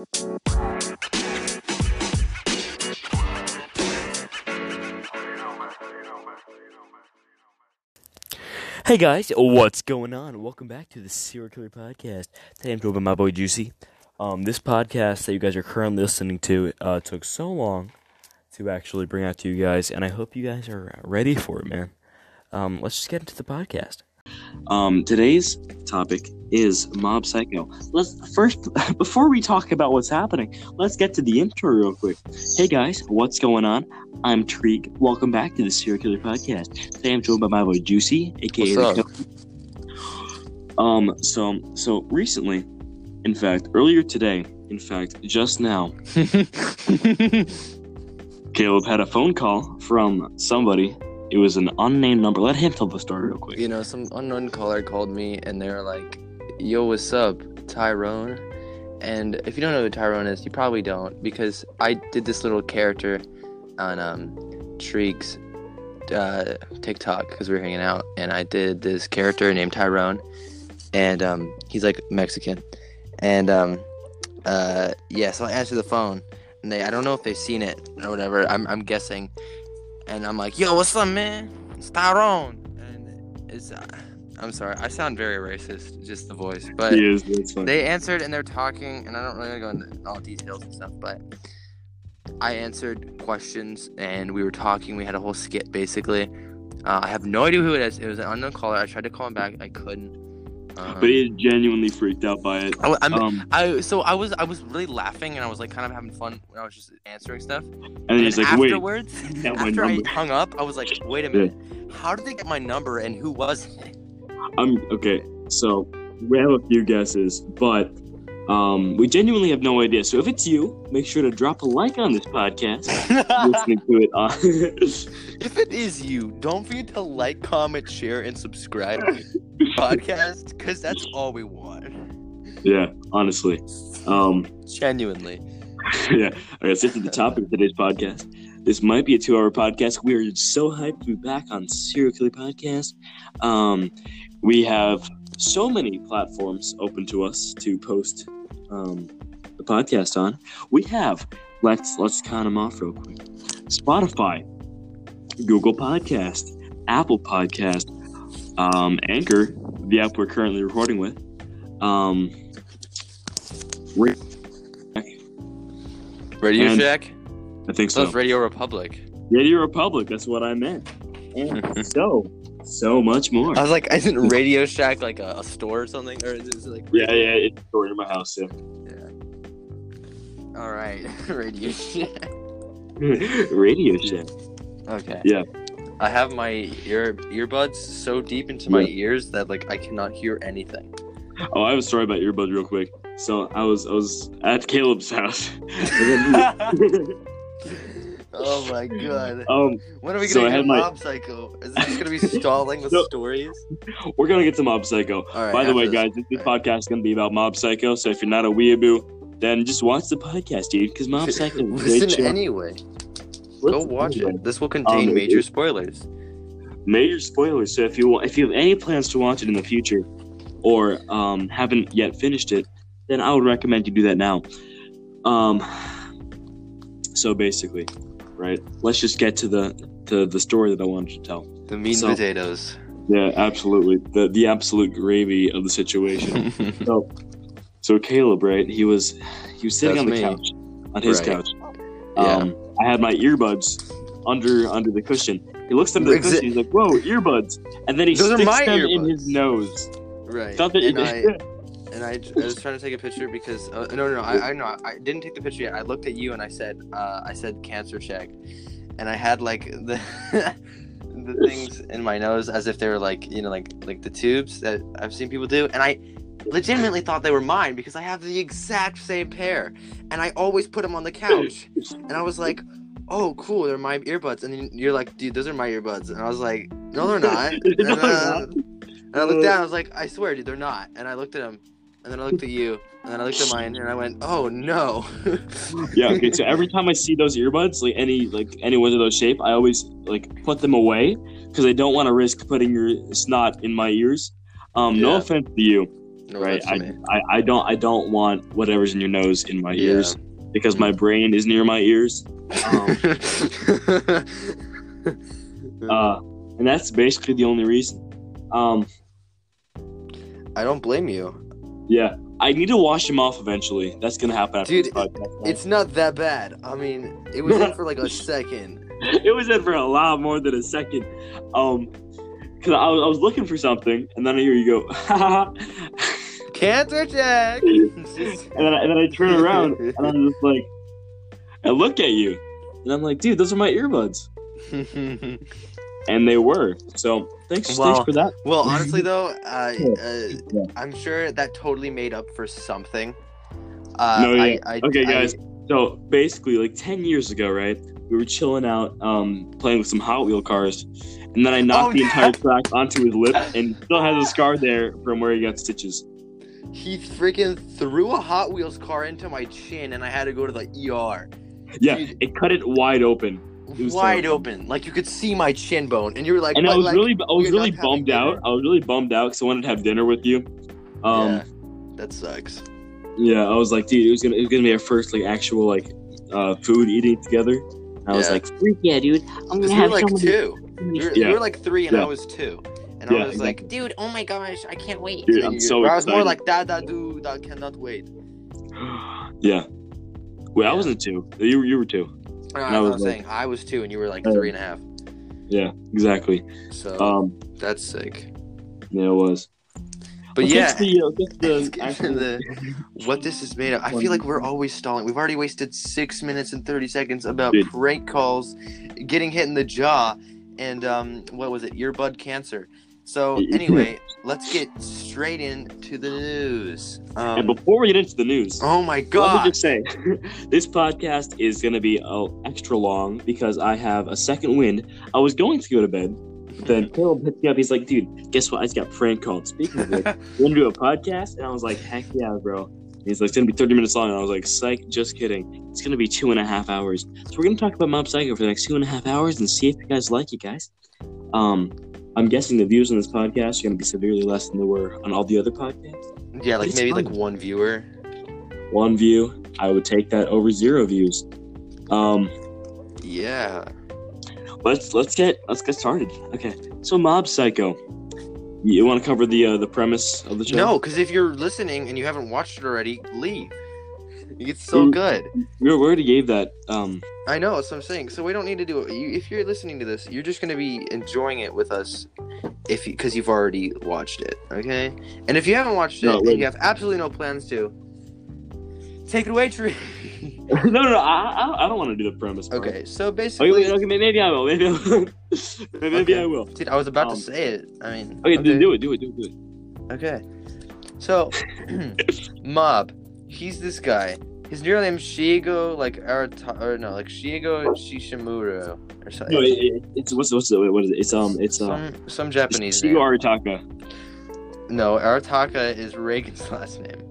Hey guys, what's going on? Welcome back to the Serial Killer Podcast. Today I'm joined by my boy Juicy. Um, this podcast that you guys are currently listening to uh, took so long to actually bring out to you guys, and I hope you guys are ready for it, man. Um, let's just get into the podcast. Um, today's topic is Mob Psycho. Let's first, before we talk about what's happening, let's get to the intro real quick. Hey guys, what's going on? I'm Treek. Welcome back to the Serial Killer Podcast. Today I'm joined by my boy Juicy, aka Um, so so recently, in fact, earlier today, in fact, just now, Caleb had a phone call from somebody. It was an unnamed number. Let him tell the story real quick. you know, some unknown caller called me and they're like, "Yo, what's up, Tyrone?" And if you don't know who Tyrone is, you probably don't because I did this little character on um Shriek's uh, TikTok because we were hanging out, and I did this character named Tyrone, and um he's like Mexican, and um uh yeah, so I answered the phone, and they I don't know if they've seen it or whatever. I'm I'm guessing, and I'm like, "Yo, what's up, man? It's Tyrone," and it's. Uh, I'm sorry, I sound very racist, just the voice, but is. They answered and they're talking, and I don't really go into all details and stuff, but I answered questions and we were talking. We had a whole skit basically. Uh, I have no idea who it is. It was an unknown caller. I tried to call him back. I couldn't. Um, but he is genuinely freaked out by it. I, I'm, Um, I so I was I was really laughing and I was like kind of having fun when I was just answering stuff. and then he's and like, "Wait, afterwards, got my after I hung up, I was like, wait a minute, how did they get my number and who was it? I'm okay." So we have a few guesses, but um, we genuinely have no idea. So if it's you, make sure to drop a like on this podcast. listening to it on. If it is you, don't forget to like, comment, share, and subscribe to the podcast because that's all we want. yeah, honestly. Um, Genuinely. yeah. All right, let's get to the topic of today's podcast. This might be a two-hour podcast. We are so hyped to be back on Serial Killer Podcast. Um, we have so many platforms open to us to post um, the podcast on. We have let's let's count them off real quick. Spotify, Google Podcast, Apple Podcast, um, Anchor, the app we're currently recording with. Um, Radio And- Shack? I think So so. it's Radio Republic. Radio Republic, that's what I meant. And so, so much more. I was like, isn't Radio Shack like a, a store or something? Or is it like. Yeah, yeah, it's stored in my house, yeah. All right. Radio Shack. Radio Shack. Okay. Yeah. I have my ear earbuds so deep into my Yeah. ears that like I cannot hear anything. Oh, I have a story about earbuds real quick. So I was I was at Caleb's house. Oh my god. um, When are we gonna I get my- Mob Psycho? Is this gonna be stalling with No. stories? we're gonna get to Mob Psycho. Right. By the way, after guys, this. this, this podcast is gonna be about Mob Psycho. So if you're not a weeaboo, then just watch the podcast, dude. Because Mob Psycho is Listen anyway. Go watch anyway. it. This will contain Um, major spoilers. major spoilers. So if you want, if you have any plans to watch it in the future, or um, haven't yet finished it, then I would recommend you do that now. Um, so basically, right? Let's just get to the to the story that I wanted to tell. The meat so- and potatoes. Yeah, absolutely. The the absolute gravy of the situation. so, so Caleb, right? He was he was sitting That's on the me. couch, on his Right. couch. Yeah. Um, I had my earbuds under under the cushion. He looks under the Exa- cushion. He's like, "Whoa, earbuds!" And then he Those sticks them in his nose. right. Thought that and I and I, I was trying to take a picture because uh, no no no I I know I didn't take the picture yet. I looked at you and I said uh, I said cancer shack, and I had like the the things in my nose as if they were like you know like like the tubes that I've seen people do, and I legitimately thought they were mine because I have the exact same pair, and I always put them on the couch, and I was like. Oh, cool! They're my earbuds, and then you're like, "Dude, those are my earbuds," and I was like, "No, they're not." And, uh, and I looked down. I was like, I swear, dude, they're not. And I looked at him, and then I looked at you, and then I looked at mine, and I went, oh no. yeah. Okay. So every time I see those earbuds, like any like any ones of those shape, I always like put them away because I don't want to risk putting your snot in my ears. Um, no offense to you, No, right? I. I I don't I don't want whatever's in your nose in my Yeah. ears because my brain is near my ears. Um, uh, and that's basically the only reason. Um, I don't blame you. Yeah, I need to wash him off eventually. That's gonna happen after Dude. It's not that bad. I mean, it was in for like a second. it was in for a lot more than a second. Um, cause I was, I was looking for something, and then I hear you go, Cancer check. and then I, and then I turn around, and I'm just like, I look at you, and I'm like, dude, those are my earbuds, and they were. So thanks, Well, thanks for that. well, honestly though, uh, uh. I'm sure that totally made up for something. Uh, No, yeah. I, I, Okay, I- guys. So basically, like ten years ago, right? We were chilling out, um, playing with some Hot Wheel cars, and then I knocked Oh, the entire track onto his lip, and still has a scar there from where he got stitches. he freaking threw a Hot Wheels car into my chin, and I had to go to the ER. Yeah, Dude. it cut it wide open. It was Wide terrible. open, like you could see my chin bone, and you were like, and I was like, really, I was really bummed out. dinner?" I was really bummed out because I wanted to have dinner with you. Um, yeah, that sucks. yeah. I was like, dude, it was gonna, it was gonna be our first like actual like uh food eating together. And I was like, freak yeah, dude, I'm Because gonna we were have like so many- two. You were, Yeah. you were like three, and Yeah. I was two. And Yeah, I was like, dude, oh my gosh, I can't wait. Dude, I'm you- so I was more like, da da dude, I cannot wait. yeah. Wait, I wasn't two. You you were two. No, I I was was like- saying I was two, and you were like Oh. three and a half. Yeah, exactly. So Um, that's sick. yeah, it was. But Let's yeah, the, uh, get to let's the, the what this is made of. I feel like we're always stalling. We've already wasted six minutes and thirty seconds about Dude. prank calls, getting hit in the jaw, and um, what was it? Earbud cancer. So anyway, let's get straight into the news. and Um, before we get into the news, oh my Let me god! just say, this podcast is going to be uh, extra long because I have a second wind. I was going to go to bed, but then Caleb hit me up. He's like, dude, guess what? I just got prank called. Speaking of which, you want to do a podcast? And I was like, heck yeah, bro. And He's like, it's going to be 30 minutes long. And I was like, psych, just kidding. It's going to be two and a half hours. So we're going to talk about Mob Psycho for the next two and a half hours and see if you guys like it, guys. Um, I'm guessing the views on this podcast are going to be severely less than they were on all the other podcasts. yeah, like maybe fun. like one viewer. One view, I would take that over zero views. Um, Yeah. let's let's get let's get started. Okay, so Mob Psycho. You want to cover the uh, the premise of the show? No, because if you're listening and you haven't watched it already, leave. It's so Mm. good. we we already gave that. Um, I know, that's what I'm saying. So we don't need to do it. You, if you're listening to this, you're just gonna be enjoying it with us, if because you've already watched it, okay? And if you haven't watched it No, and you have absolutely no plans to, take it away, Tree. no, no, no. I, I, don't- I don't want to do the premise. part. okay, so basically, wait, okay, maybe I will. Maybe I will. maybe Okay. I will. dude, I was about Um, to say it. I mean, Okay, do do it. Do it. Do it. Do it. Okay. So, Mob, he's this guy. His real name's Shigo, like Arata, or no, like Shigo Shishimura, or something. No, it, it, it's what's what's the what is it? It's um it's some some Japanese Shigo name. Arataka. No, Arataka is Reigen's last name.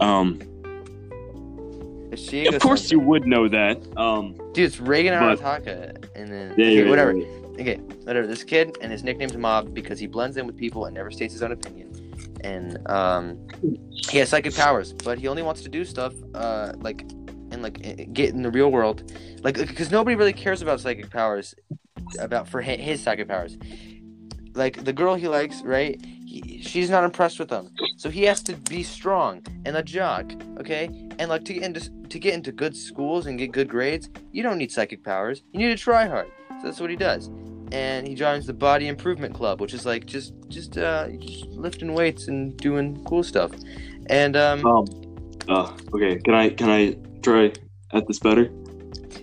Um, of course you would know that. Um, Dude, it's Reigen but- Arataka, and then yeah, okay, yeah, whatever. yeah, Okay, whatever. This kid and his nickname's Mob because he blends in with people and never states his own opinion. And um, he has psychic powers, but he only wants to do stuff uh like and like get in the real world, like because nobody really cares about psychic powers, about for hi- his psychic powers. Like the girl he likes, right? He, she's not impressed with him, so he has to be strong and a jock, okay? And like to get into to get into good schools and get good grades, you don't need psychic powers. You need to try hard. So that's what he does. And he joins the Body Improvement Club, which is like just just uh just lifting weights and doing cool stuff. And um Um, uh, okay. Can I can I try at this better?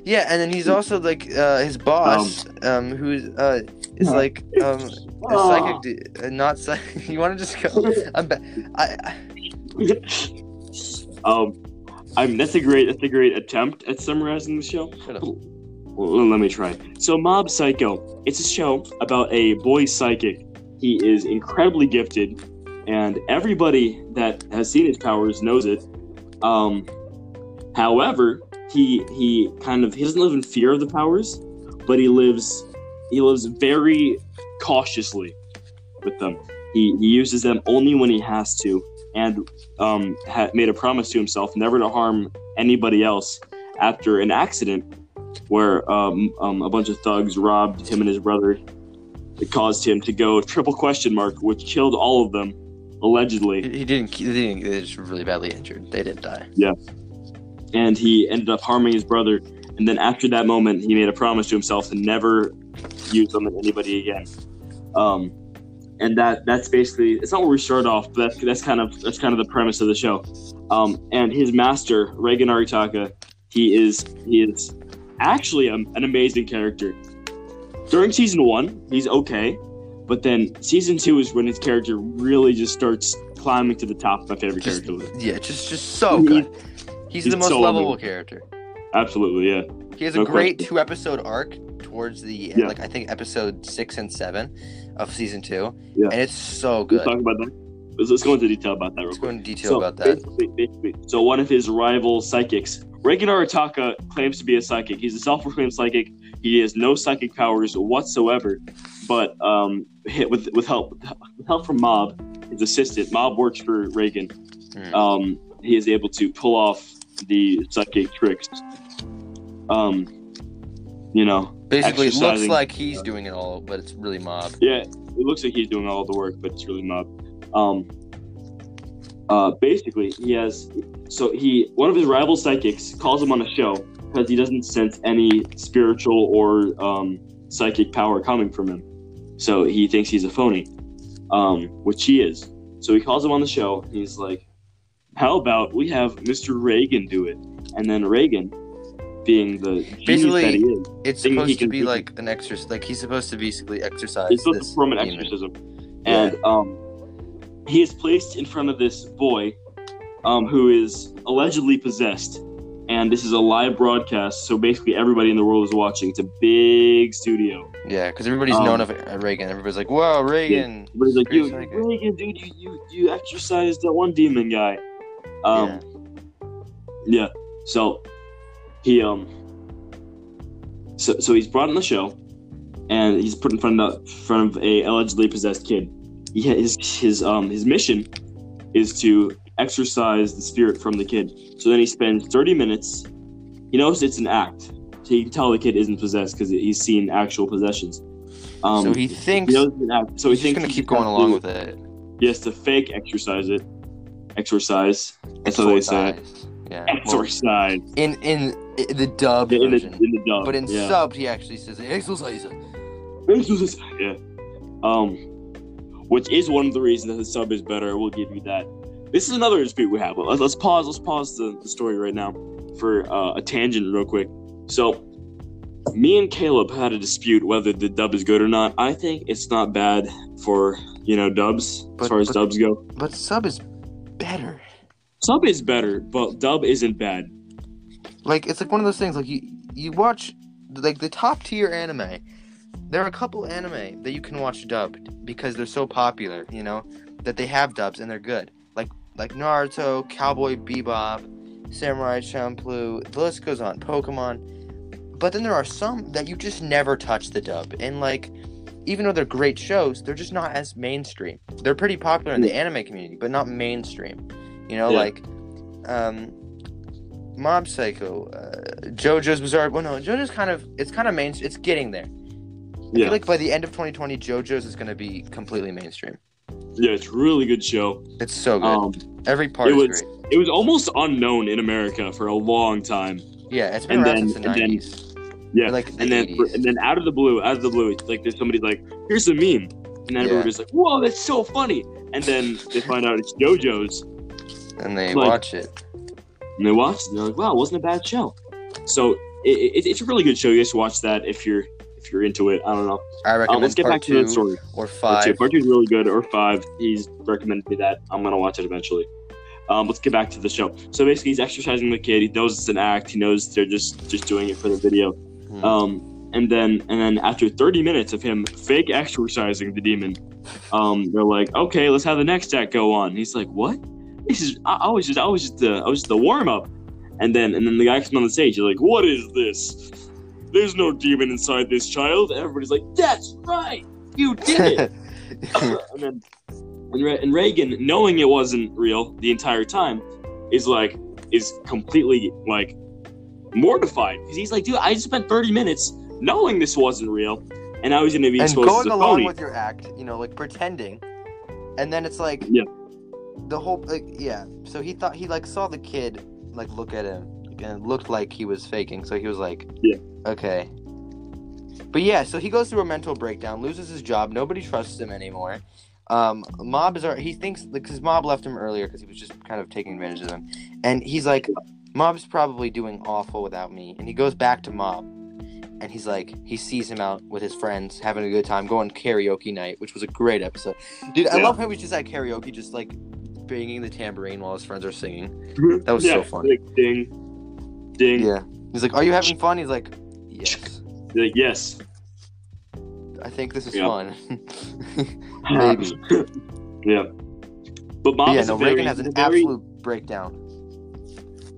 yeah, and then he's also like uh his boss um, who's uh is Uh, like um a psychic d- uh, not psychic. you want to just go I'm ba- I, I um, I mean that's a great that's a great attempt at summarizing the show. Well, let me try. So, Mob Psycho. It's a show about a boy psychic. He is incredibly gifted, and everybody that has seen his powers knows it. Um, however, he he kind of he doesn't live in fear of the powers, but he lives he lives very cautiously with them. He, he uses them only when he has to, and um, ha- made a promise to himself never to harm anybody else after an accident where um, um, a bunch of thugs robbed him and his brother. It caused him to go triple question mark, which killed all of them, allegedly. He, didn't. He didn't. They just really badly injured. They didn't die. Yeah. And he ended up harming his brother. And then after that moment, he made a promise to himself to never use them on anybody again. Um, and that that's basically it's not where we start off, but that's that's kind of that's kind of the premise of the show. Um, and his master Reigen Arataka, he is he is actually a, an amazing character. During season one, he's okay, but then season two is when his character really just starts climbing to the top of my favorite Just- character list. Yeah, just just so He- good. He's, he's the most so lovable character. Absolutely, yeah. He has a No great question. two episode arc towards the Yeah. like I think episode six and seven of season two, Yeah. and it's so Let's good. talk about that. Let's, let's go into detail about that real Let's quick. go into detail so, about that. Basically, basically, so one of his rival psychics, Reigen Arataka, claims to be a psychic. He's a self-proclaimed psychic. He has no psychic powers whatsoever, but um, hit with with help with help from Mob, his assistant. Mob works for Reigen. Mm. Um, he is able to pull off the psychic tricks. Um, you know, Basically, it looks like he's doing it all, but it's really Mob. yeah, it looks like he's doing all the work, but it's really Mob. Um, uh, basically, he has so he one of his rival psychics calls him on a show because he doesn't sense any spiritual or um, psychic power coming from him. So he thinks he's a phony, um, which he is. So he calls him on the show. And he's like, "How about we have Mr. Reigen do it?" And then Reigen, being the Basically, is, It's supposed to be like an exorcist. Like he's supposed to basically exercise It's supposed this to perform an exorcism. And um, he is placed in front of this boy um, who is allegedly possessed. And this is a live broadcast, so basically everybody in the world is watching. It's a big studio. Yeah, because everybody's Um, known of uh, Reigen. Everybody's like, "Wow, Reigen!" Everybody's like, you, psychic." Reigen, dude, you, you, you exorcised that one demon guy. Um, yeah. So he um so so he's brought on the show and he's put in front of front of a allegedly possessed kid. He his his um his mission is to exorcise the spirit from the kid. So then he spends 30 minutes. He knows it's an act. So he can tell the kid isn't possessed because he's seen actual possessions. Um, so he thinks he knows it's an act. So he's just thinks gonna keep going along to- with it. He has to fake exorcise it. Exorcise. That's how they say it. Yeah. Well, Exorcise. in in the dub in, the, in the dub. but in yeah. subbed he actually says exorcise. It. Exorcise. Yeah. Um, which is one of the reasons that the sub is better. We'll give you that. This is another dispute we have. Let's, let's pause. Let's pause the, the story right now for uh, a tangent, real quick. So, me and Caleb had a dispute whether the dub is good or not. I think it's not bad for you know dubs But- as far as but- dubs go. But sub is better. Sub is better, but dub isn't bad. Like it's like one of those things. Like you you watch like the top tier anime. There are a couple anime that you can watch dubbed because they're so popular. You know that they have dubs and they're good. Like like Naruto, Cowboy Bebop, Samurai Champloo. The list goes on. Pokemon. But then there are some that you just never touch the dub, and like even though they're great shows, they're just not as mainstream. They're pretty popular in the anime community, but not mainstream. You know, Yeah. like um, Mob Psycho, uh, JoJo's Bizarre. Well, no, JoJo's kind of it's kind of main. It's getting there. I Yeah, feel like by the end of 2020, JoJo's is going to be completely mainstream. yeah, it's a really good show. It's so good. Um, Every part it is was- great. it was almost unknown in America for a long time. Yeah, it's been and around then- since the and then- Yeah, like the and then and then out of the blue, out of the blue, it's like there's somebody like, here's a meme, and then Yeah. everybody's like, whoa, that's so funny, and then they find out it's JoJo's, and they like- watch it. and they watch it, and they're like, wow, it wasn't a bad show. So it, it, it's a really good show. You guys watch that if you're if you're into it. I don't know. I Um, recommend let's get part back to two the story. or Part two. five. Part two is really good. Or five. He's recommended me that. I'm gonna watch it eventually. Um, let's get back to the show. So basically, he's exercising the kid. He knows it's an act. He knows they're just just doing it for the video. Hmm. Um, and then and then after 30 minutes of him fake exorcising the demon, um, they're like, okay, let's have the next act go on. And he's like, what? This is I, I was just I was just the I was just the warm up. And then and then the guy comes on the stage. He's like, what is this? There's no demon inside this child. Everybody's like, that's right, you did it. and then And, Re- and Reigen, knowing it wasn't real the entire time, is like is completely like mortified because he's like, dude, I just spent 30 minutes knowing this wasn't real, and I was gonna be and exposed going along phony. with your act, you know, like pretending, and then it's like Yeah. the whole like yeah. So he thought he like saw the kid like look at him and it looked like he was faking. So he was like, Yeah. okay. But yeah, so he goes through a mental breakdown, loses his job, nobody trusts him anymore. Um, Mob is he thinks because Mob left him earlier because he was just kind of taking advantage of him, and he's like, Mob's probably doing awful without me, and he goes back to Mob, and he's like, he sees him out with his friends having a good time, going karaoke night, which was a great episode, dude. I Yeah. love how he's just at karaoke, just like banging the tambourine while his friends are singing. That was yeah, so fun. Like, ding, ding. Yeah, he's like, "Are you having fun?" He's like, "Yes." He's Like, yes. I think this is Yeah. fun. Maybe. yeah. But Mob But yeah, is no, a very, Reigen has an very, absolute breakdown.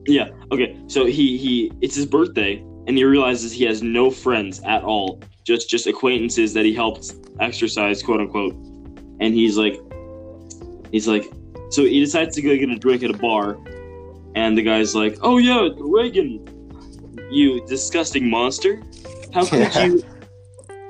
Yeah. Okay. So he he it's his birthday and he realizes he has no friends at all. Just just acquaintances that he helped exercise, quote unquote. And he's like he's like so he decides to go get a drink at a bar and the guy's like, "Oh yeah, Reigen, you disgusting monster. How could Yeah. you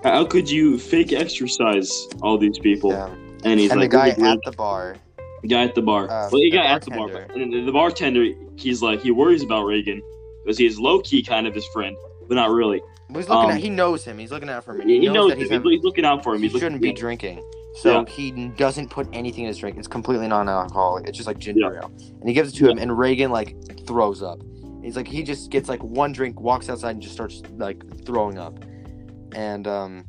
how could you fake exercise all these people?" Yeah. And he's And the like, guy "Really, at the bar, the guy at the bar. Uh, well, the the guy at the bar. bartender. And the bartender, he's like, he worries about Reigen because he's low key kind of his friend, but not really. he's looking Um, at. He knows him. He's looking out for him. He, He, knows, knows that he's, he's looking out for him. he shouldn't be drinking. So Yeah. he doesn't put anything in his drink. It's completely non-alcoholic. It's just like ginger ale, and he gives it to him. And Reigen like throws up. He's like he just gets like one drink, walks outside, and just starts like throwing up. And um,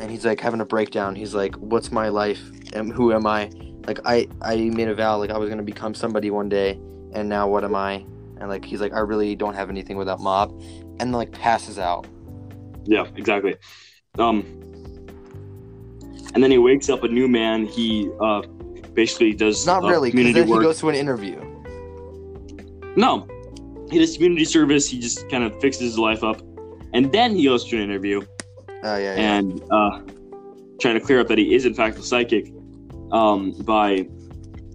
and he's like having a breakdown. He's like, "What's my life? And who am I? Like I I made a vow like I was gonna become somebody one day, and now what am I?" And like he's like, "I really don't have anything without Mob," and like passes out. Yeah, exactly. Um, and then he wakes up a new man. He uh, basically does Not uh, really, because community then work. he goes to an interview. No, he does community service. He just kind of fixes his life up, and then he goes to an interview. Oh yeah, yeah. and uh, trying to clear up that he is in fact a psychic um, by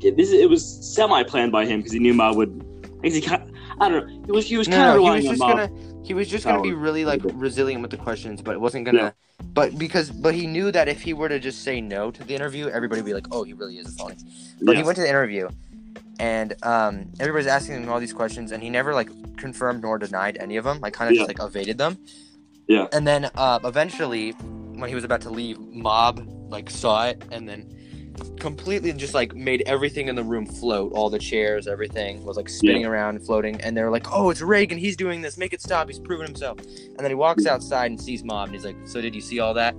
this. It was semi planned by him because he knew Mob would. I, he kind I don't know. He was he was No, kind of no, he was just on gonna he was just gonna be really like resilient with the questions, but it wasn't gonna. But because but he knew that if he were to just say no to the interview, everybody would be like, "Oh, he really is a phony." But he went to the interview, and um, everybody's asking him all these questions, and he never like confirmed nor denied any of them. Like kind of Yeah. just like evaded them. Yeah. And then uh, eventually, when he was about to leave, Mob like saw it, and then completely just like made everything in the room float. All the chairs, everything was like spinning around and floating. And they're like, "Oh, it's Reigen. He's doing this. Make it stop. He's proving himself." And then he walks outside and sees Mob, and he's like, "So did you see all that?"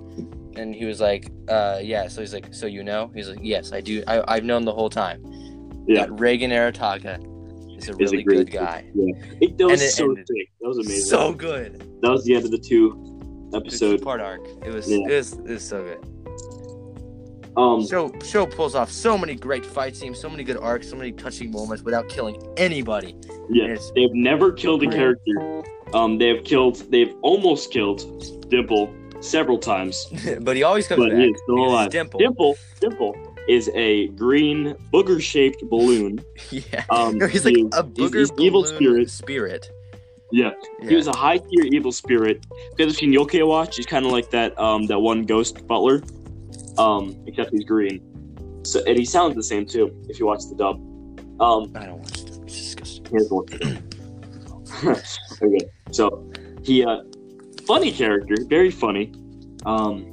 And he was like, "Uh, yeah." So he's like, "So you know?" He's like, "Yes, I do. I, I've known the whole time Yeah. that Reigen Arataka is a a really great good guy. It, that was it so ended sick. That was amazing. So good." that was the end of the two The episode. two-part arc. It was, Yeah. it was, it was so good. Um, Show show pulls off so many great fight scenes, so many good arcs, so many touching moments without killing anybody. Yes, they've never killed a character. Um, they have killed. They've almost killed Dimple several times, but he always comes but back. he is still alive. Dimple. Dimple, Dimple is a green booger-shaped balloon. Yeah. Um, No, he's like he- a booger he's evil balloon spirit. Spirit. Yeah, Yeah. He was a high tier evil spirit. Because I've seen Yo-kai Watch, he's kind of like that um that one ghost butler, um except he's green. So and he sounds the same too if you watch the dub. Um, I don't want to. It's disgusting. here's one. okay, so he uh funny character, very funny. Um,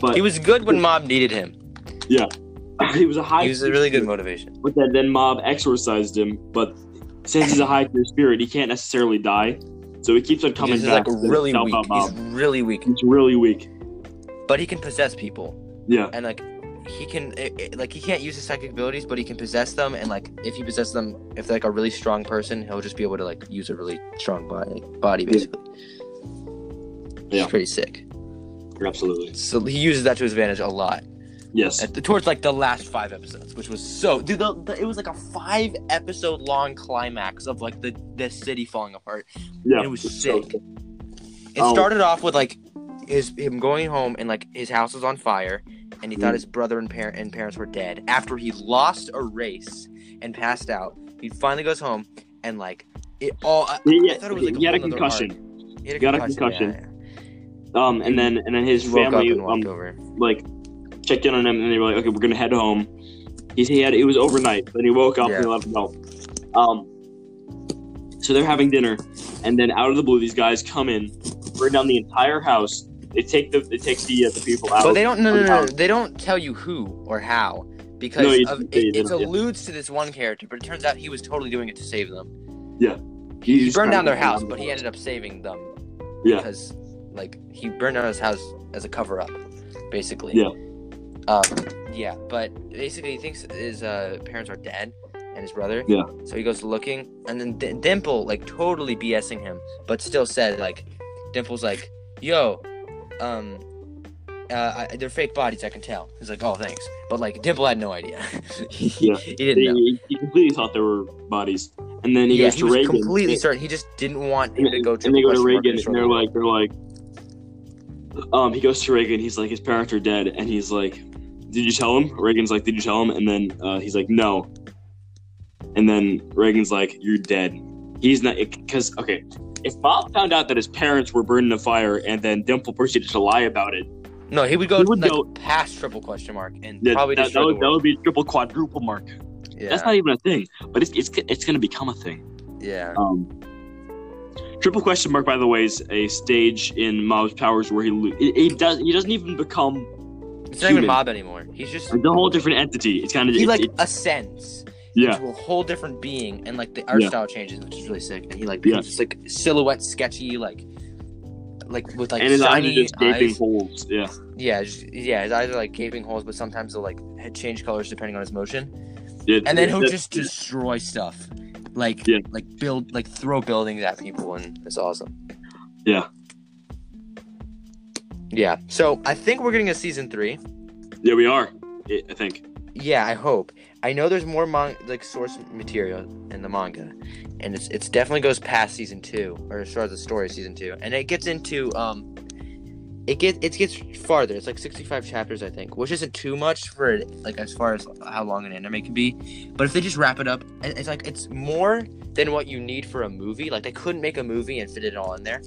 but He was good when Mob needed him. Yeah, he was a high. He was a really good motivation. But then then Mob exorcised him. But since he's a high tier spirit, he can't necessarily die. So he keeps on coming He's back. like really weak. He's really weak, He's really weak. But he can possess people, Yeah. and like he can, it, it- like he can't use his psychic abilities, but he can possess them, and like if he possesses them, if they're like a really strong person, he'll just be able to like use a really strong body, body basically. Yeah. It's pretty sick. Absolutely. So he uses that to his advantage a lot. Yes. At the, towards like the last five episodes, which was so dude. The, the, it was like a five episode long climax of like the the city falling apart. Yeah. it was it's so sick. sick. It started um, off with like his him going home and like his house was on fire. and he thought his brother and, par- and parents were dead. After he lost a race and passed out, he finally goes home and like it all. I, Yeah, I thought it was like he had a concussion. He had a Got a concussion. concussion. yeah, Um, and then and then his He family um over. like checked in on him, and they were like, okay, we're gonna head home. He, he had it was overnight. Then he woke up Yeah. and let him know. Um, so they're having dinner, and then out of the blue, these guys come in, burn down the entire house. They take the they take the uh, the people out. But they don't. No, no, no, no. They don't tell you who or how because No, you- of, it, it yeah. alludes to this one character. But it turns out he was totally doing it to save them. He He burned down their house, but he ended up saving them. Yeah. Because like he burned down his house as a cover up, basically. Yeah. Um. Yeah, but basically he thinks his uh, parents are dead and his brother. Yeah. So he goes looking, and then D- Dimple like totally BSing him, but still said like, Dimple's like, "Yo, um." Uh, I, they're fake bodies, I can tell. He's like, oh, thanks. But like, Dimple had no idea. he, Yeah. he didn't know. He, he completely thought they were bodies, and then he yeah, goes he to Reigen. completely and, certain. He just didn't want him and, to go to. and they go to Reigen, and and they're like, they're like, um, he goes to Reigen. He's like, his parents are dead, and he's like, did you tell him? Reigen's like, did you tell him? And then uh, he's like, no. And then Reigen's like, you're dead. He's not because okay. If Mob found out that his parents were burned in a fire, and then Dimple proceeded to lie about it, No, he would go He would like go- past triple question mark and that, probably that, that, would, that would be triple quadruple mark. yeah, That's not even a thing, but it's it's it's gonna become a thing. yeah. Um, triple question mark, by the way, is a stage in Mob's Powers where he lo- does he doesn't even become It's not even human. Mob anymore. He's just it's a whole different entity. It's kind of he it's, like it- ascends yeah into a whole different being, and like the art Yeah. style changes, which is really sick. And he like Yeah. becomes just like silhouette sketchy, like like with like and his eyes are just gaping eyes. holes. Yeah, Yeah, just, yeah, his eyes are like gaping holes, but sometimes they'll like change colors depending on his motion. It- and then he'll just destroy stuff like Yeah. like build like throw buildings at people and it's awesome Yeah. yeah so i think we're getting a season three yeah we are. I think. yeah i hope i know there's more like source material in the manga and it's it's definitely goes past season two or as far as the story of season two and it gets into um it gets it gets farther. It's like 65 chapters i think which isn't too much for like as far as how long an anime can be but if they just wrap it up it's like it's more than what you need for a movie. Like they couldn't make a movie and fit it all in there.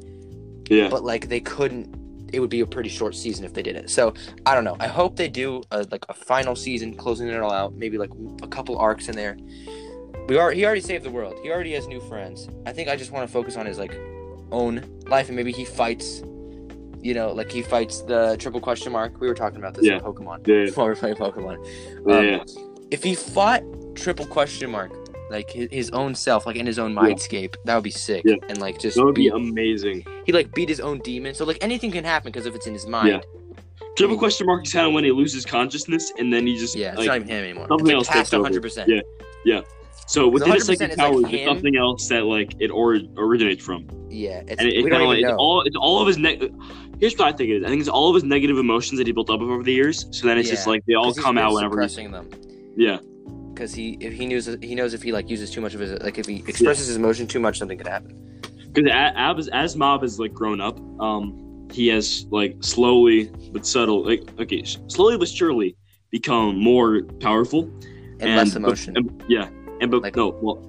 Yeah. but like they couldn't it would be a pretty short season if they did it. So i don't know. I hope they do a, like a final season closing it all out maybe like a couple arcs in there. We are he already saved the world. He already has new friends. I think i just want to focus on his like own life and maybe he fights you know like he fights the triple question mark. We were talking about this Yeah. in pokemon. Yeah. while we were playing pokemon. Um, yeah. if he fought triple question mark like his, his own self like in his own Yeah. mindscape that would be sick Yeah. and like just That would be beat- amazing. he like beat his own demon. So like anything can happen because if it's in his mind. Yeah. Triple question mark is kind of when he loses consciousness and then he just Yeah, it's like not even him anymore. something it's else like past takes over. 100. percent Yeah. so within his 100% second is like power, there's something else that like it or originates from. Yeah, it's, and it, it's we kind don't of like it's all it's all of his ne- here's what I think it is. I think it's all of his negative emotions that he built up over the years. So then it's just like they all come out whenever. he's- suppressing them. Yeah, Because he if he knows he knows if he like uses too much of his like if he expresses his emotion too much, something could happen. because as as Mob has like grown up, um, he has like slowly but subtle, like okay, slowly but surely become more powerful And, less but- emotion. and- yeah, and but Like- no, well,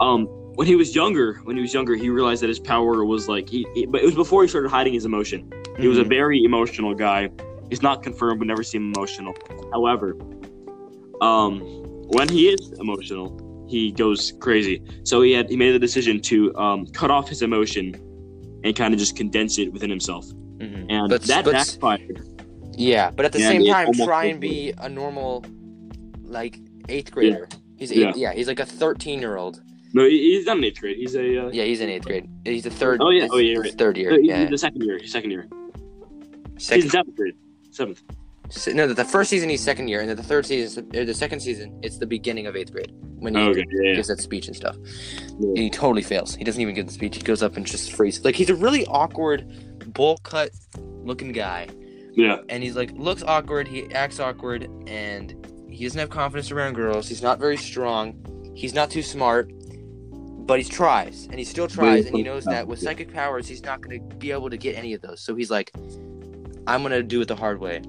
um, when he was younger, when he was younger, he realized that his power was like he, he- but it was before he started hiding his emotion. He was a Mhm. very emotional guy. He's not confirmed. but never seemed emotional. However, um, when he is emotional, he goes crazy. So he had he made the decision to um, cut off his emotion and kind of just condense it within himself, Mhm. and But- that but- backfired. Yeah, but at the Yeah, same time, try and be a normal, like eighth grader. He's eight, yeah. Yeah. he's like a thirteen year old. No, he's not in eighth grade. He's a uh, Yeah, he's in eighth grade. He's the third. Oh, yeah. Oh, yeah, right. Third year. no, he's yeah. the second year. Second year. He's Second, in seventh grade. Seventh. No, the first season he's second year, and then the third season, or uh, the second season, it's the beginning of eighth grade when he okay. Yeah. gives that speech and stuff. Yeah. And he totally fails. He doesn't even give the speech. He goes up and just freezes. Like he's a really awkward, bowl cut looking guy, Yeah. and he's like looks awkward. He acts awkward, and he doesn't have confidence around girls. He's not very strong. He's not too smart, but he tries, and he still tries, and he knows that with psychic powers, he's not going to be able to get any of those. So he's like, "I'm going to do it the hard way."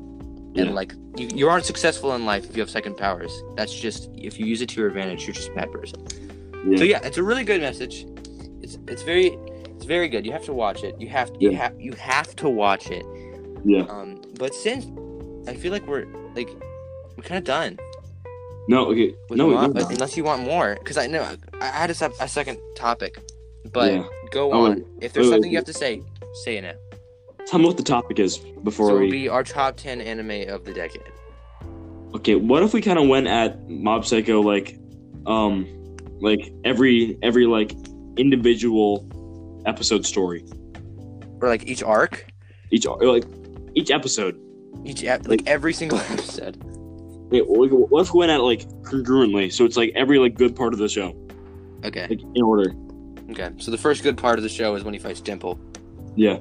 And Yeah. like you, you aren't successful in life if you have second powers. That's just if you use it to your advantage, you're just a bad person. Yeah. So yeah, it's a really good message. It's it's very it's very good. You have to watch it. You have you Yeah. have you have to watch it. Yeah. Um, but since I feel like we're like we're kind of done. No, okay. No, the no, mo- no. unless you want more, because I know I, I had a, a second topic, but go Oh, on. If there's wait, something wait. you have to say, say it now. Tell me what the topic is before So we. be our top ten anime of the decade. Okay, what if we kind of went at Mob Psycho like, um, like every every like individual episode story, Or like each arc, each like each episode. each ep- like every single episode. Wait, what what if we went at like congruently? So it's like every like good part of the show, Okay. like in order. Okay. So the first good part of the show is when he fights Dimple. Yeah.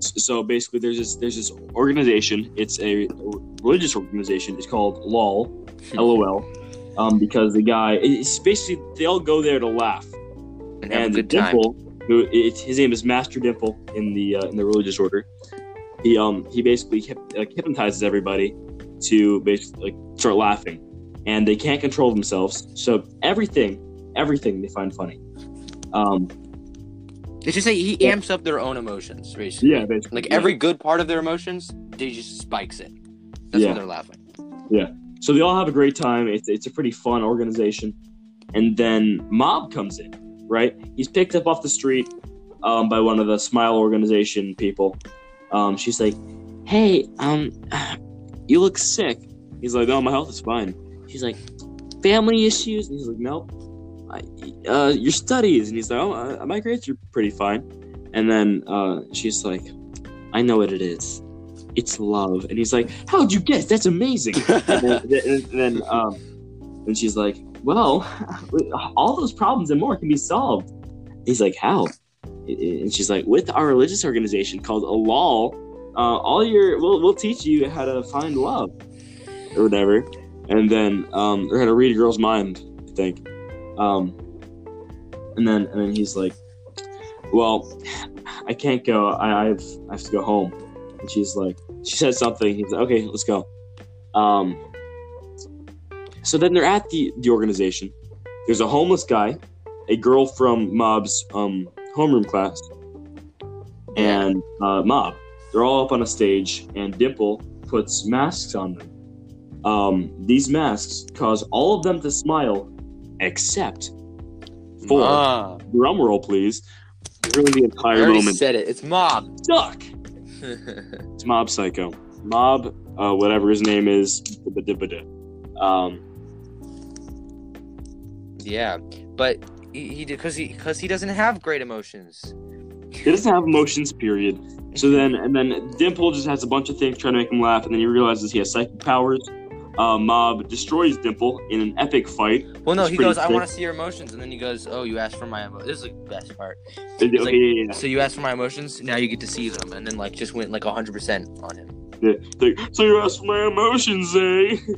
So basically, there's this there's this organization. It's a religious organization. It's called LOL, LOL, um, because the guy it's basically they all go there to laugh. And have and time. Dimple, who it's, his name is Master Dimple in the uh, in the religious order. He um he basically hip, like, hypnotizes everybody to basically like start laughing, and they can't control themselves. So everything everything they find funny. Um It's just like he Yeah. amps up their own emotions, basically. yeah, basically Like yeah. every good part of their emotions, they just spikes it. That's Yeah. why they're laughing. Yeah. So they all have a great time. It's, it's a pretty fun organization. And then Mob comes in, right? He's picked up off the street um, by one of the Smile organization people. Um, she's like, "Hey, um, you look sick." He's like, "No, my health is fine." She's like, "Family issues?" And he's like, "Nope." I, uh, your studies, and he's like, "Oh, uh, my grades are pretty fine." And then uh, she's like, "I know what it is. It's love." And he's like, "How'd you guess? That's amazing." and then, and then um, and she's like, "Well, all those problems and more can be solved." He's like, "How?" And she's like, "With our religious organization called Alal, uh, all your we'll we'll teach you how to find love, or whatever." And then um, they're gonna read a girl's mind, I think. Um, and then and then he's like, "Well, I can't go. I I've I have to go home." And she's like, she said something. He's like, "Okay, let's go." Um, so then they're at the, the organization. There's a homeless guy, a girl from Mob's um, homeroom class, and uh, Mob. They're all up on a stage, and Dimple puts masks on them. Um, these masks cause all of them to smile, except for Mob. drum roll, please. During the I entire already moment, said it. It's Mob. stuck. It's Mob Psycho. Mob, uh, whatever his name is. Um, yeah, but he, he because he because he doesn't have great emotions. he doesn't have emotions, period. So then, and then Dimple just has a bunch of things trying to make him laugh, and then he realizes he has psychic powers. Uh, Mob destroys Dimple in an epic fight. Well, no, It's he goes, "I want to see your emotions," and then he goes, "Oh, you asked for my emo-. This is the best part. Like- yeah, yeah, So you asked for my emotions. Now you get to see them, and then like just went like hundred percent on him. yeah. Like, so you asked for my emotions, eh?